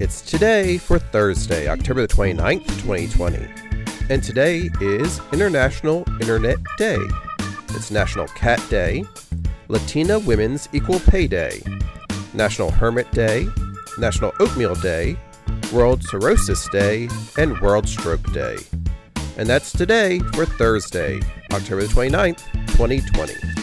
It's today for Thursday, October the 29th, 2020. And today is International Internet Day. It's National Cat Day, Latina Women's Equal Pay Day, National Hermit Day, National Oatmeal Day, World Cirrhosis Day, and World Stroke Day. And that's today for Thursday, October the 29th, 2020.